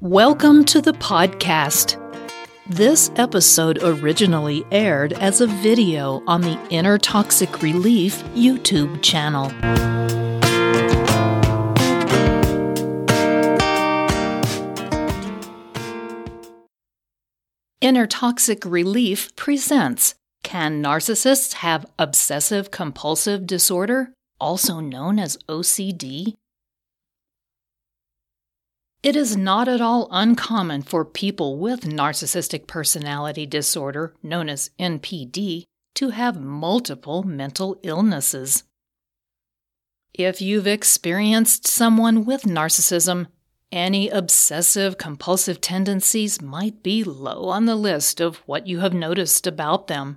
Welcome to the podcast. This episode originally aired as a video on the Inner Toxic Relief YouTube channel. Inner Toxic Relief presents Can Narcissists Have Obsessive Compulsive Disorder, also known as OCD? It is not at all uncommon for people with narcissistic personality disorder, known as NPD, to have multiple mental illnesses. If you've experienced someone with narcissism, any obsessive compulsive tendencies might be low on the list of what you have noticed about them.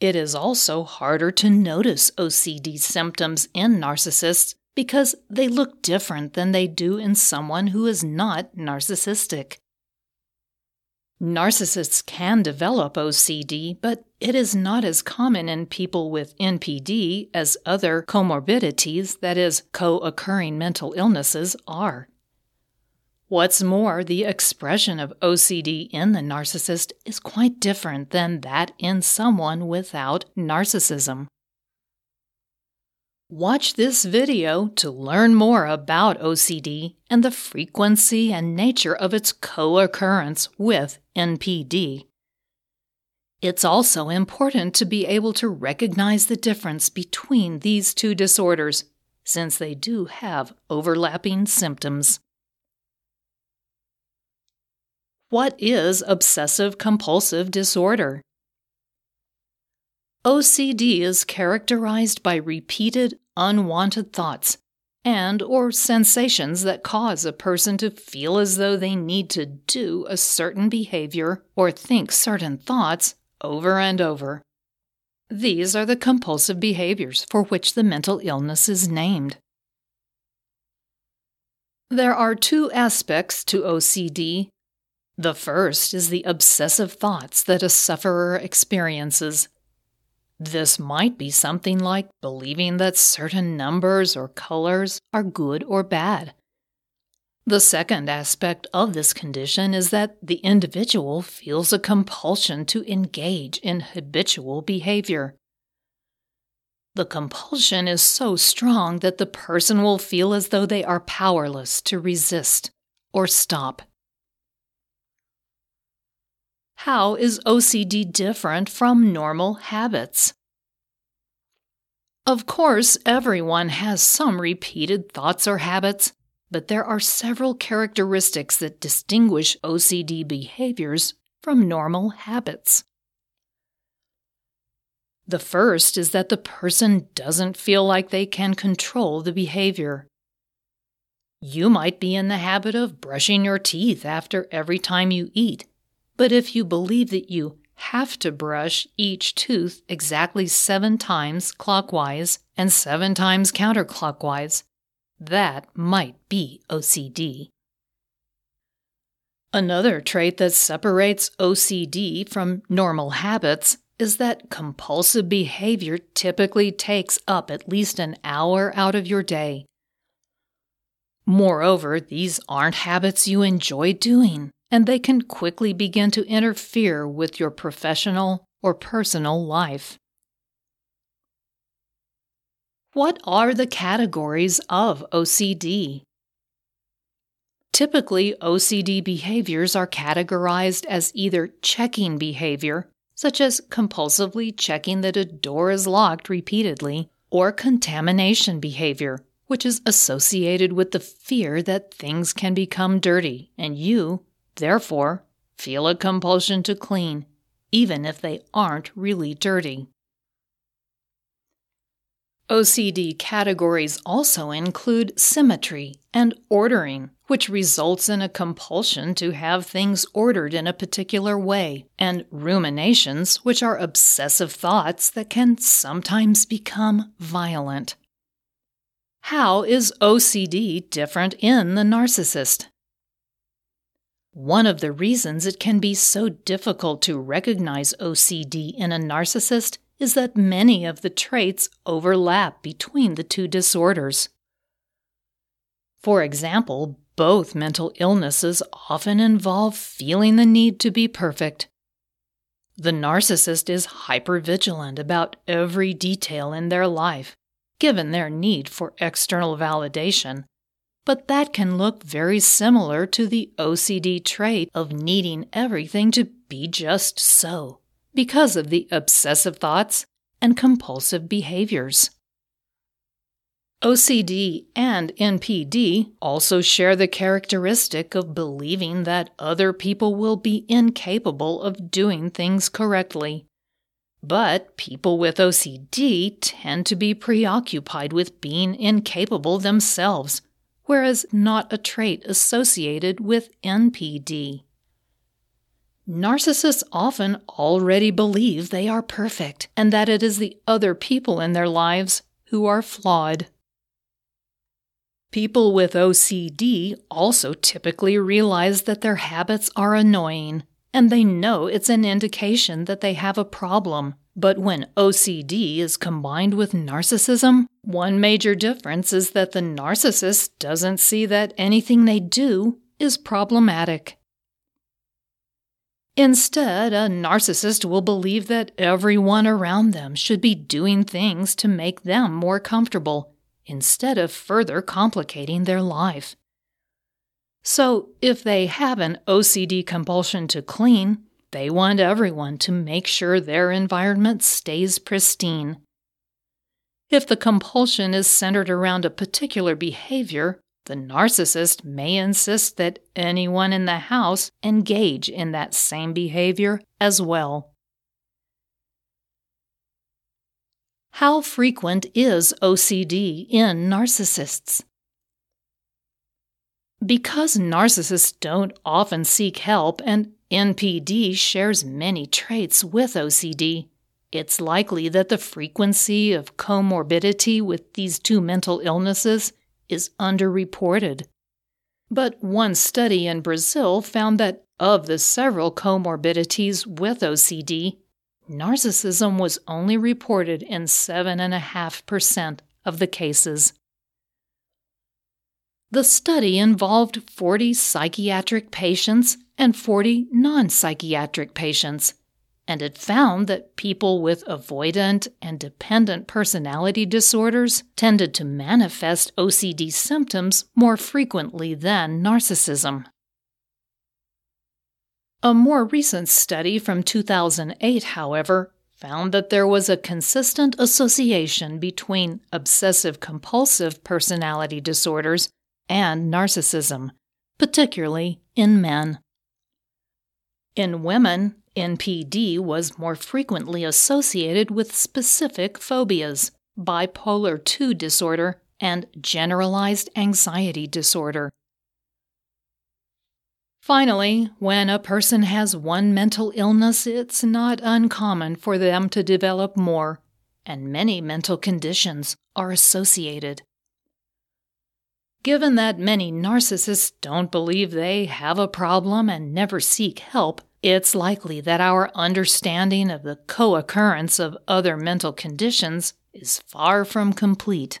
It is also harder to notice OCD symptoms in narcissists because they look different than they do in someone who is not narcissistic. Narcissists can develop OCD, but it is not as common in people with NPD as other comorbidities, that is, co occurring mental illnesses, are. What's more, the expression of OCD in the narcissist is quite different than that in someone without narcissism. Watch this video to learn more about OCD and the frequency and nature of its co occurrence with NPD. It's also important to be able to recognize the difference between these two disorders, since they do have overlapping symptoms. What is obsessive compulsive disorder? OCD is characterized by repeated unwanted thoughts and or sensations that cause a person to feel as though they need to do a certain behavior or think certain thoughts over and over. These are the compulsive behaviors for which the mental illness is named. There are two aspects to OCD. The first is the obsessive thoughts that a sufferer experiences this might be something like believing that certain numbers or colors are good or bad. The second aspect of this condition is that the individual feels a compulsion to engage in habitual behavior. The compulsion is so strong that the person will feel as though they are powerless to resist or stop. How is OCD different from normal habits? Of course, everyone has some repeated thoughts or habits, but there are several characteristics that distinguish OCD behaviors from normal habits. The first is that the person doesn't feel like they can control the behavior. You might be in the habit of brushing your teeth after every time you eat, but if you believe that you have to brush each tooth exactly seven times clockwise and seven times counterclockwise, that might be OCD. Another trait that separates OCD from normal habits is that compulsive behavior typically takes up at least an hour out of your day. Moreover, these aren't habits you enjoy doing and they can quickly begin to interfere with your professional or personal life. What are the categories of OCD? Typically, OCD behaviors are categorized as either checking behavior, such as compulsively checking that a door is locked repeatedly, or contamination behavior, which is associated with the fear that things can become dirty and you Therefore, feel a compulsion to clean, even if they aren't really dirty. OCD categories also include symmetry and ordering, which results in a compulsion to have things ordered in a particular way, and ruminations, which are obsessive thoughts that can sometimes become violent. How is OCD different in the narcissist? One of the reasons it can be so difficult to recognize OCD in a narcissist is that many of the traits overlap between the two disorders. For example, both mental illnesses often involve feeling the need to be perfect. The narcissist is hypervigilant about every detail in their life, given their need for external validation. But that can look very similar to the OCD trait of needing everything to be just so, because of the obsessive thoughts and compulsive behaviors. OCD and NPD also share the characteristic of believing that other people will be incapable of doing things correctly. But people with OCD tend to be preoccupied with being incapable themselves, whereas not a trait associated with NPD. Narcissists often already believe they are perfect and that it is the other people in their lives who are flawed. People with OCD also typically realize that their habits are annoying, and they know it's an indication that they have a problem. But when OCD is combined with narcissism, one major difference is that the narcissist doesn't see that anything they do is problematic. Instead, a narcissist will believe that everyone around them should be doing things to make them more comfortable instead of further complicating their life. So, if they have an OCD compulsion to clean, they want everyone to make sure their environment stays pristine. If the compulsion is centered around a particular behavior, the narcissist may insist that anyone in the house engage in that same behavior as well. How frequent is OCD in narcissists? Because narcissists don't often seek help and NPD shares many traits with OCD, it's likely that the frequency of comorbidity with these two mental illnesses is underreported. But one study in Brazil found that of the several comorbidities with OCD, narcissism was only reported in 7.5% of the cases. The study involved 40 psychiatric patients and 40 non psychiatric patients, and it found that people with avoidant and dependent personality disorders tended to manifest OCD symptoms more frequently than narcissism. A more recent study from 2008, however, found that there was a consistent association between obsessive compulsive personality disorders and narcissism, particularly in men. In women, NPD was more frequently associated with specific phobias, bipolar II disorder, and generalized anxiety disorder. Finally, when a person has one mental illness, it's not uncommon for them to develop more, and many mental conditions are associated. Given that many narcissists don't believe they have a problem and never seek help, it's likely that our understanding of the co occurrence of other mental conditions is far from complete.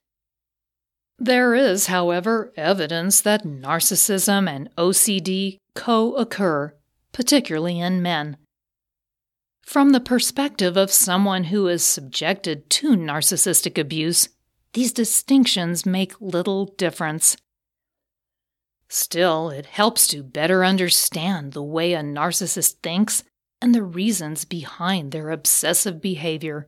There is, however, evidence that narcissism and OCD co occur, particularly in men. From the perspective of someone who is subjected to narcissistic abuse, these distinctions make little difference. Still, it helps to better understand the way a narcissist thinks and the reasons behind their obsessive behavior.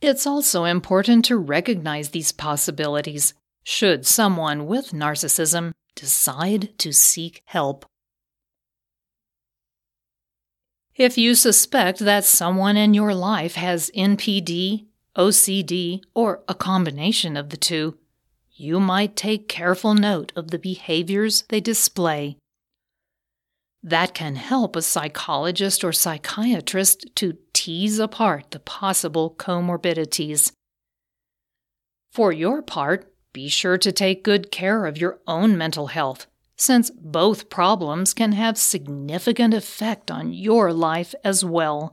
It's also important to recognize these possibilities should someone with narcissism decide to seek help. If you suspect that someone in your life has NPD, OCD, or a combination of the two, you might take careful note of the behaviors they display. That can help a psychologist or psychiatrist to tease apart the possible comorbidities. For your part, be sure to take good care of your own mental health, since both problems can have significant effect on your life as well.